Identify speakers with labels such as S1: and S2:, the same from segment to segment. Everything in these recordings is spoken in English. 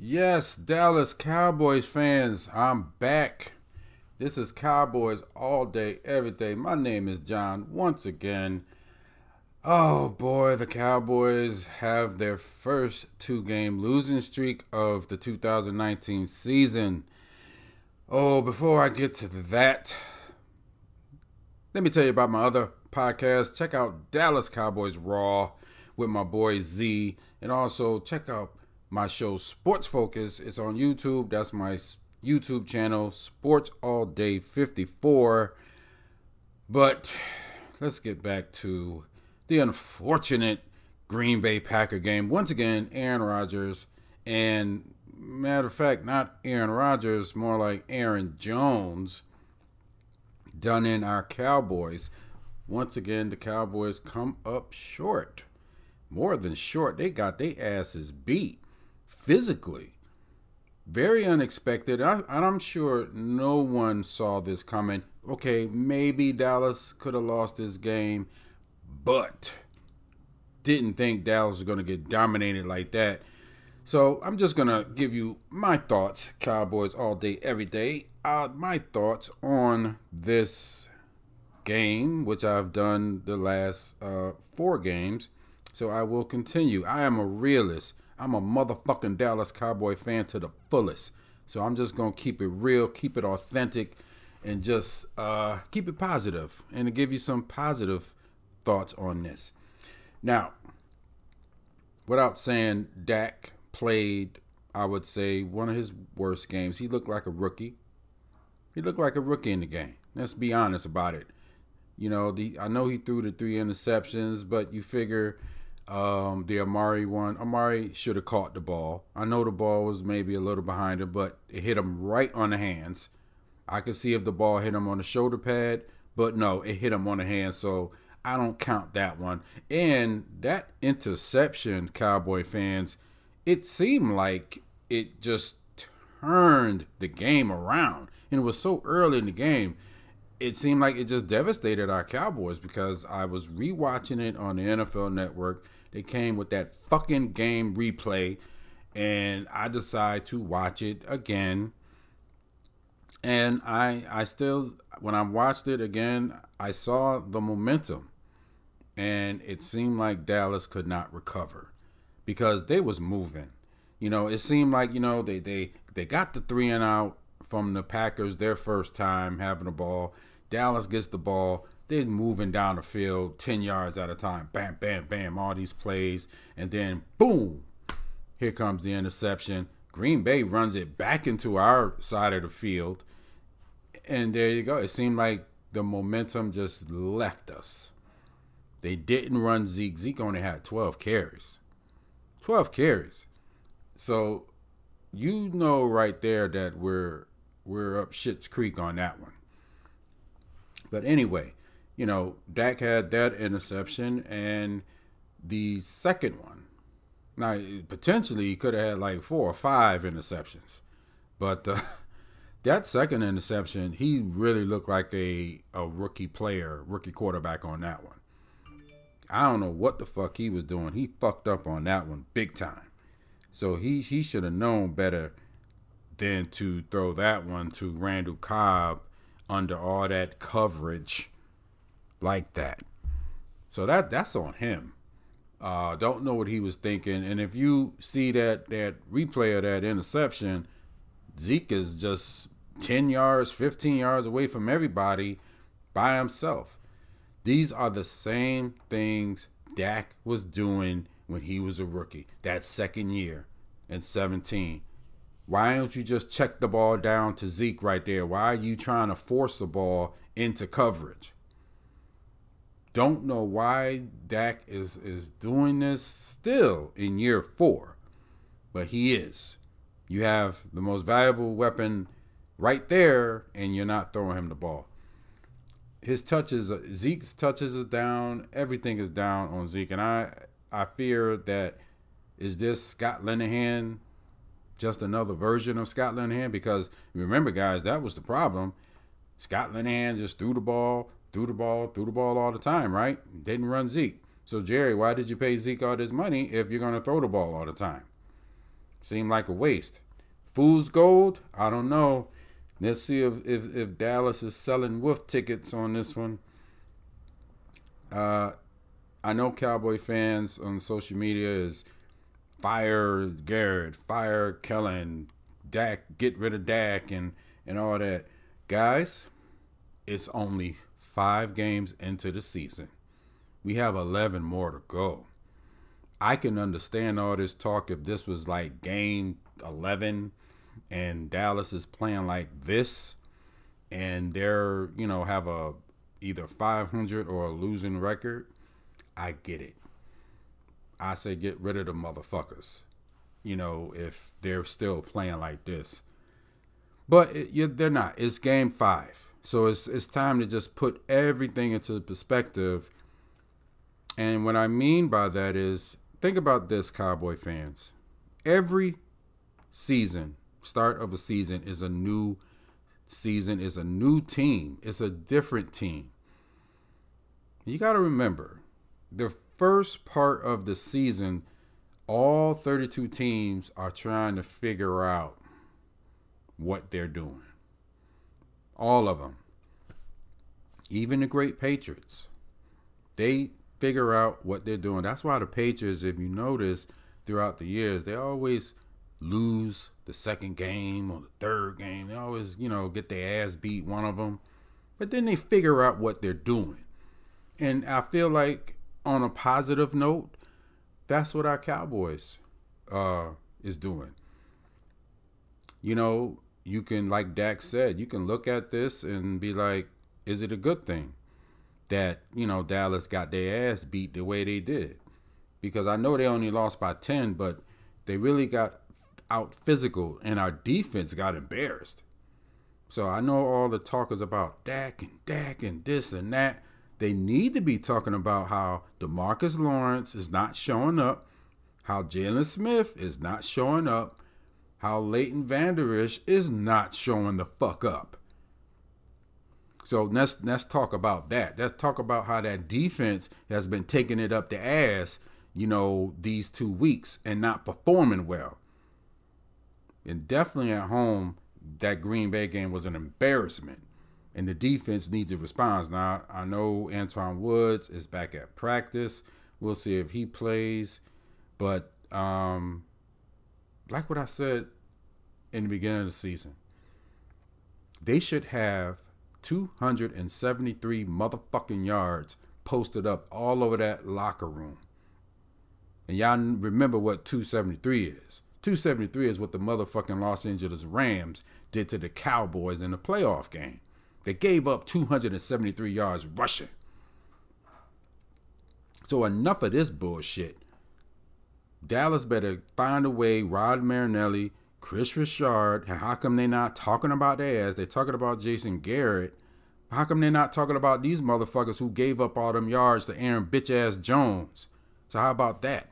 S1: Yes, Dallas Cowboys fans, I'm back. This is Cowboys all day, every day. My name is John once again. Oh boy, the Cowboys have their first two game losing streak of the 2019 season. Oh, before I get to that, let me tell you about my other podcast. Check out Dallas Cowboys Raw with my boy Z, and also check out my show Sports Focus. It's on YouTube. That's my YouTube channel, Sports All Day 54. But let's get back to the unfortunate Green Bay Packer game. Once again, Aaron Rodgers, and matter of fact, not Aaron Rodgers, more like Aaron Jones, done in our Cowboys. Once again, the Cowboys come up short. More than short, they got their asses beat physically. Very unexpected. I, I'm sure no one saw this coming. Okay, maybe Dallas could have lost this game, but didn't think Dallas was going to get dominated like that. So I'm just going to give you my thoughts, Cowboys all day, every day. Uh, my thoughts on this game, which I've done the last uh, four games. So I will continue. I am a realist. I'm a motherfucking Dallas Cowboy fan to the fullest. So I'm just gonna keep it real, keep it authentic, and just uh, keep it positive, and to give you some positive thoughts on this. Now, without saying, Dak played, I would say, one of his worst games. He looked like a rookie. He looked like a rookie in the game. Let's be honest about it. You know, the I know he threw the three interceptions, but you figure um, the Amari one. Amari should have caught the ball. I know the ball was maybe a little behind him, but it hit him right on the hands. I could see if the ball hit him on the shoulder pad, but no, it hit him on the hand. So I don't count that one. And that interception, Cowboy fans, it seemed like it just turned the game around. And it was so early in the game it seemed like it just devastated our Cowboys because I was rewatching it on the NFL Network they came with that fucking game replay, and I decided to watch it again. And I I still when I watched it again, I saw the momentum. And it seemed like Dallas could not recover because they was moving. You know, it seemed like, you know, they they they got the three and out from the Packers their first time having the ball. Dallas gets the ball they're moving down the field 10 yards at a time. Bam, bam, bam, all these plays. And then, boom, here comes the interception. Green Bay runs it back into our side of the field. And there you go. It seemed like the momentum just left us. They didn't run Zeke. Zeke only had 12 carries. 12 carries. So you know right there that we're we're up Shit's Creek on that one. But anyway, you know, Dak had that interception and the second one. Now, potentially, he could have had like four or five interceptions. But uh, that second interception, he really looked like a, a rookie player, rookie quarterback on that one. I don't know what the fuck he was doing. He fucked up on that one big time. So he, he should have known better than to throw that one to Randall Cobb under all that coverage like that. So that that's on him. Uh, don't know what he was thinking. And if you see that that replay of that interception, Zeke is just 10 yards, 15 yards away from everybody by himself. These are the same things Dak was doing when he was a rookie, that second year in 17. Why don't you just check the ball down to Zeke right there? Why are you trying to force the ball into coverage? Don't know why Dak is is doing this still in year four, but he is. You have the most valuable weapon right there, and you're not throwing him the ball. His touches, Zeke's touches is down. Everything is down on Zeke, and I I fear that is this Scott Linehan just another version of Scott Linehan? Because remember, guys, that was the problem. Scott Linehan just threw the ball threw the ball, threw the ball all the time, right? Didn't run Zeke. So Jerry, why did you pay Zeke all this money if you're going to throw the ball all the time? Seemed like a waste. Fool's gold? I don't know. Let's see if, if, if Dallas is selling wolf tickets on this one. Uh, I know Cowboy fans on social media is fire Garrett, fire Kellen, Dak, get rid of Dak, and and all that. Guys, it's only five games into the season. We have 11 more to go. I can understand all this talk if this was like game 11 and Dallas is playing like this and they're, you know, have a either 500 or a losing record. I get it. I say get rid of the motherfuckers. You know, if they're still playing like this. But it, they're not. It's game 5. So it's it's time to just put everything into perspective. And what I mean by that is think about this, Cowboy fans. Every season, start of a season is a new season, is a new team, it's a different team. You got to remember, the first part of the season, all 32 teams are trying to figure out what they're doing. All of them. Even the great Patriots. They figure out what they're doing. That's why the Patriots, if you notice throughout the years, they always lose the second game or the third game. They always, you know, get their ass beat, one of them. But then they figure out what they're doing. And I feel like, on a positive note, that's what our Cowboys uh, is doing. You know, you can, like Dak said, you can look at this and be like, is it a good thing that, you know, Dallas got their ass beat the way they did? Because I know they only lost by 10, but they really got out physical and our defense got embarrassed. So I know all the talk is about Dak and Dak and this and that. They need to be talking about how Demarcus Lawrence is not showing up, how Jaylon Smith is not showing up, how Leighton Vander Esch is not showing the fuck up. So let's let's talk about that. Let's talk about how that defense has been taking it up the ass, you know, these two weeks and not performing well. And definitely at home, that Green Bay game was an embarrassment. And the defense needs a response. Now I know Antwaun Woods is back at practice. We'll see if he plays. But um like what I said in the beginning of the season, they should have 273 motherfucking yards posted up all over that locker room. And y'all remember what 273 is. 273 is what the motherfucking Los Angeles Rams did to the Cowboys in the playoff game. They gave up 273 yards rushing. So enough of this bullshit. Dallas better find a way. Rod Marinelli, Chris Richard. How come they not talking about their ass? They talking about Jason Garrett. How come they not talking about these motherfuckers who gave up all them yards to Aaron bitch ass Jones? So how about that?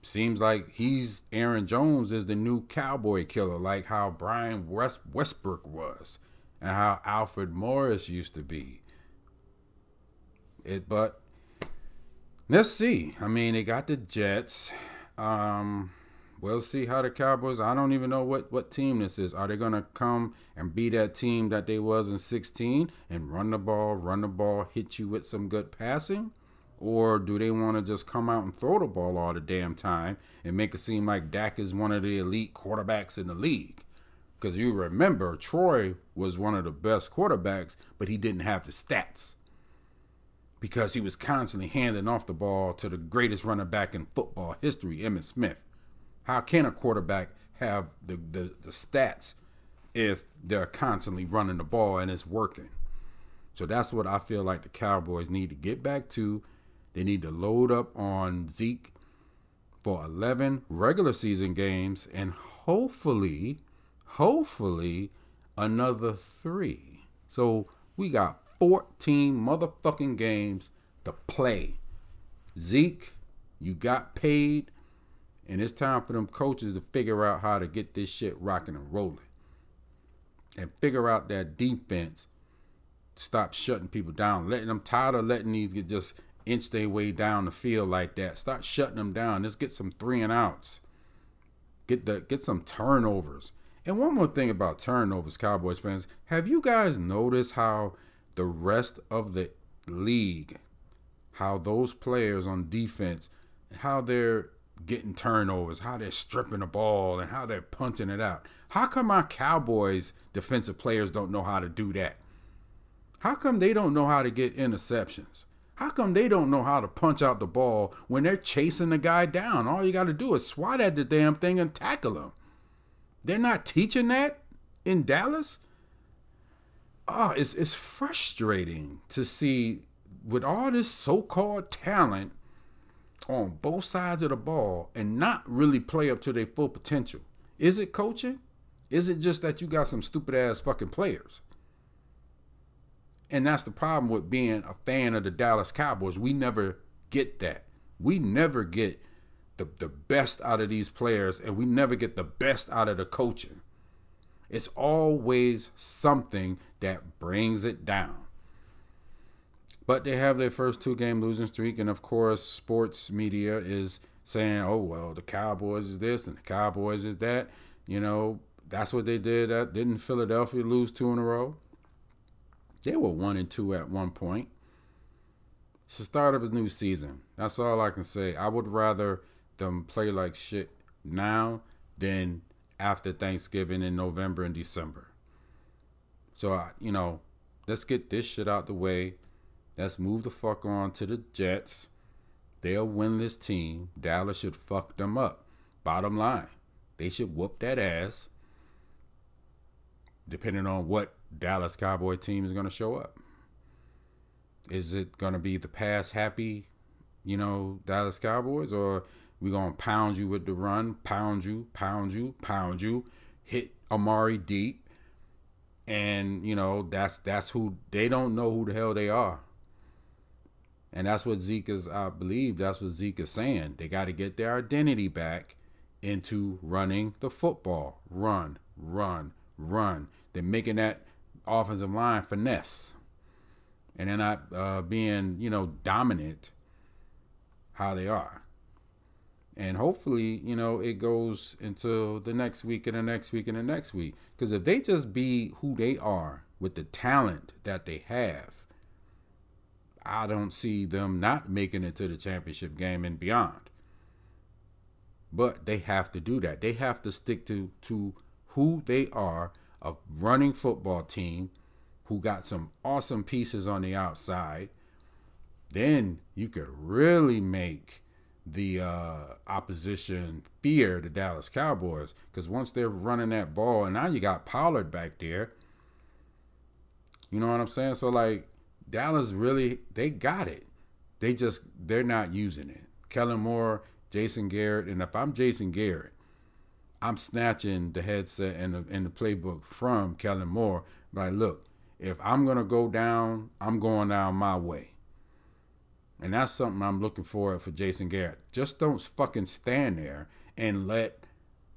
S1: Seems like he's Aaron Jones is the new cowboy killer, like how Brian West, Westbrook was, and how Alfred Morris used to be. It, but let's see. I mean, they got the Jets. Um, we'll see how the Cowboys. I don't even know what what team this is. Are they gonna come and be that team that they was in 16 and run the ball, run the ball, hit you with some good passing? Or do they want to just come out and throw the ball all the damn time and make it seem like Dak is one of the elite quarterbacks in the league? Because you remember, Troy was one of the best quarterbacks, but he didn't have the stats because he was constantly handing off the ball to the greatest running back in football history, Emmitt Smith. How can a quarterback have the, the, the stats if they're constantly running the ball and it's working? So that's what I feel like the Cowboys need to get back to. They need to load up on Zeke for 11 regular season games and hopefully, hopefully, another three. So we got 14 motherfucking games to play. Zeke, you got paid. And it's time for them coaches to figure out how to get this shit rocking and rolling. And figure out that defense. Stop shutting people down. Letting them tired of letting these get just inch their way down the field like that. Start shutting them down. Let's get some three and outs. Get the get some turnovers. And one more thing about turnovers, Cowboys fans. Have you guys noticed how the rest of the league, how those players on defense, how they're getting turnovers, how they're stripping the ball, and how they're punching it out? How come our Cowboys defensive players don't know how to do that? How come they don't know how to get interceptions? How come they don't know how to punch out the ball when they're chasing the guy down? All you got to do is swat at the damn thing and tackle him. They're not teaching that in Dallas. Oh, it's it's frustrating to see with all this so-called talent on both sides of the ball and not really play up to their full potential. Is it coaching? Is it just that you got some stupid ass fucking players? And that's the problem with being a fan of the Dallas Cowboys. We never get that. We never get the, the best out of these players, and we never get the best out of the coaching. It's always something that brings it down. But they have their first two game losing streak, and of course, sports media is saying, oh, well, the Cowboys is this and the Cowboys is that. You know, that's what they did. That didn't Philadelphia lose two in a row? They were one and two at one point. It's the start of a new season. That's all I can say. I would rather them play like shit now than after Thanksgiving in November and December. So, I, you know, let's get this shit out the way. Let's move the fuck on to the Jets. They'll win this team. Dallas should fuck them up. Bottom line, they should whoop that ass depending on what Dallas Cowboy team is going to show up. Is it going to be the pass happy, you know, Dallas Cowboys, or we going to pound you with the run, pound you, pound you, pound you, hit Amari deep, and you know that's that's who they don't know who the hell they are. And that's what Zeke is, I believe, that's what Zeke is saying. They got to get their identity back into running the football. Run, run, run. They're making that offensive line finesse, and they're not uh, being you know dominant how they are. And hopefully, you know, it goes into the next week and the next week and the next week. Because if they just be who they are with the talent that they have, I don't see them not making it to the championship game and beyond. But they have to do that. They have to stick to to who they are a running football team who got some awesome pieces on the outside, then you could really make the uh, opposition fear the Dallas Cowboys because once they're running that ball, and now you got Pollard back there. You know what I'm saying? So like Dallas really they got it. They just they're not using it. Kellen Moore, Jason Garrett, and if I'm Jason Garrett, I'm snatching the headset and the, and the playbook from Kellen Moore. Like, look, if I'm gonna go down, I'm going down my way. And that's something I'm looking for for Jason Garrett. Just don't fucking stand there and let,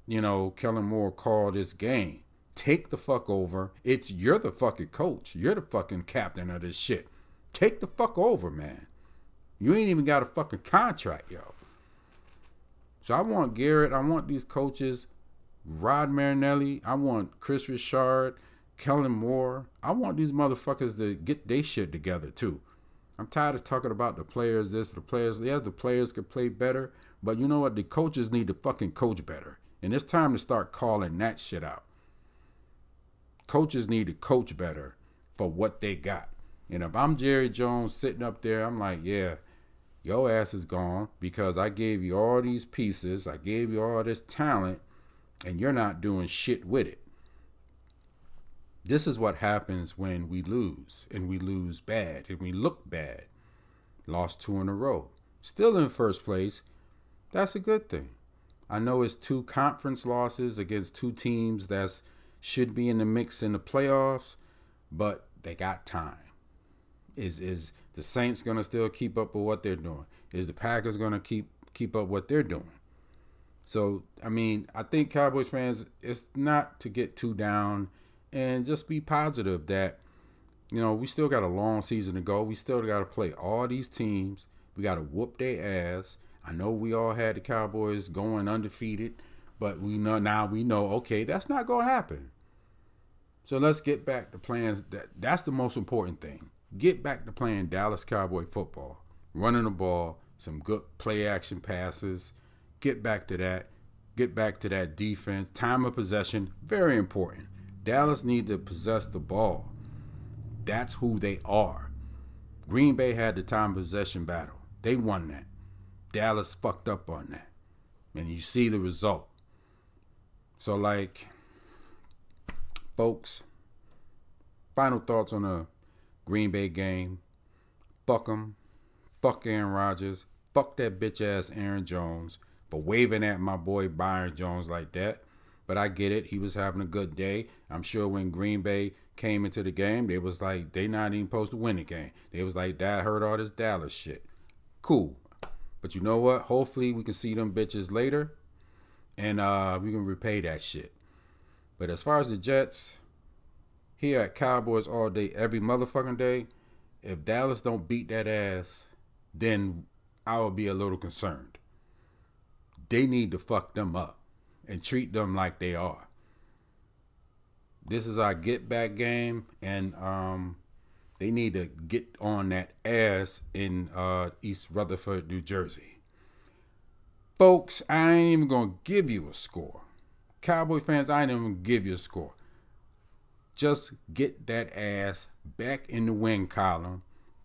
S1: you know, Kellen Moore call this game. Take the fuck over. It's you're the fucking coach. You're the fucking captain of this shit. Take the fuck over, man. You ain't even got a fucking contract, yo. So I want Garrett, I want these coaches, Rod Marinelli, I want Chris Richard, Kellen Moore. I want these motherfuckers to get their shit together too. I'm tired of talking about the players, this, the players. Yes, the players could play better, but you know what? The coaches need to fucking coach better. And it's time to start calling that shit out. Coaches need to coach better for what they got. And if I'm Jerry Jones sitting up there, I'm like, yeah, your ass is gone because I gave you all these pieces, I gave you all this talent, and you're not doing shit with it. This is what happens when we lose, and we lose bad, and we look bad. Lost two in a row. Still in first place. That's a good thing. I know it's two conference losses against two teams that should be in the mix in the playoffs, but they got time. Is is the Saints gonna still keep up with what they're doing? Is the Packers gonna keep keep up what they're doing? So I mean, I think Cowboys fans, it's not to get too down and just be positive that you know we still got a long season to go. We still got to play all these teams. We got to whoop their ass. I know we all had the Cowboys going undefeated, but we know now we know okay that's not gonna happen. So let's get back to playing. That that's the most important thing. Get back to playing Dallas Cowboy football, running the ball, some good play action passes. Get back to that. Get back to that defense. Time of possession, very important. Dallas need to possess the ball. That's who they are. Green Bay had the time possession battle. They won that. Dallas fucked up on that. And you see the result. So, like, folks, final thoughts on the Green Bay game. Fuck them. Fuck Aaron Rodgers. Fuck that bitch ass Aaron Jones for waving at my boy Byron Jones like that. But I get it. He was having a good day. I'm sure when Green Bay came into the game, they was like, they not even supposed to win the game. They was like, that hurt all this Dallas shit. Cool. But you know what? Hopefully we can see them bitches later and uh, we can repay that shit. But as far as the Jets, here at Cowboys all day, every motherfucking day, if Dallas don't beat that ass, then I will be a little concerned. They need to fuck them up and treat them like they are. This is our get back game, and um, they need to get on that ass in uh, East Rutherford, New Jersey. Folks, I ain't even gonna give you a score. Cowboy fans, I ain't even gonna give you a score. Just get that ass back in the win column,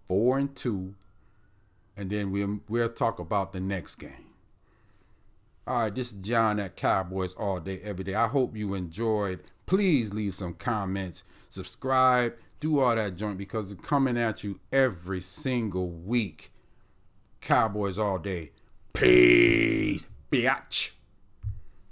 S1: four and two, and then we'll we'll talk about the next game. All right, this is John at Cowboys all day, every day. I hope you enjoyed. Please leave some comments, subscribe, do all that joint because it's coming at you every single week. Cowboys all day. Peace, bitch.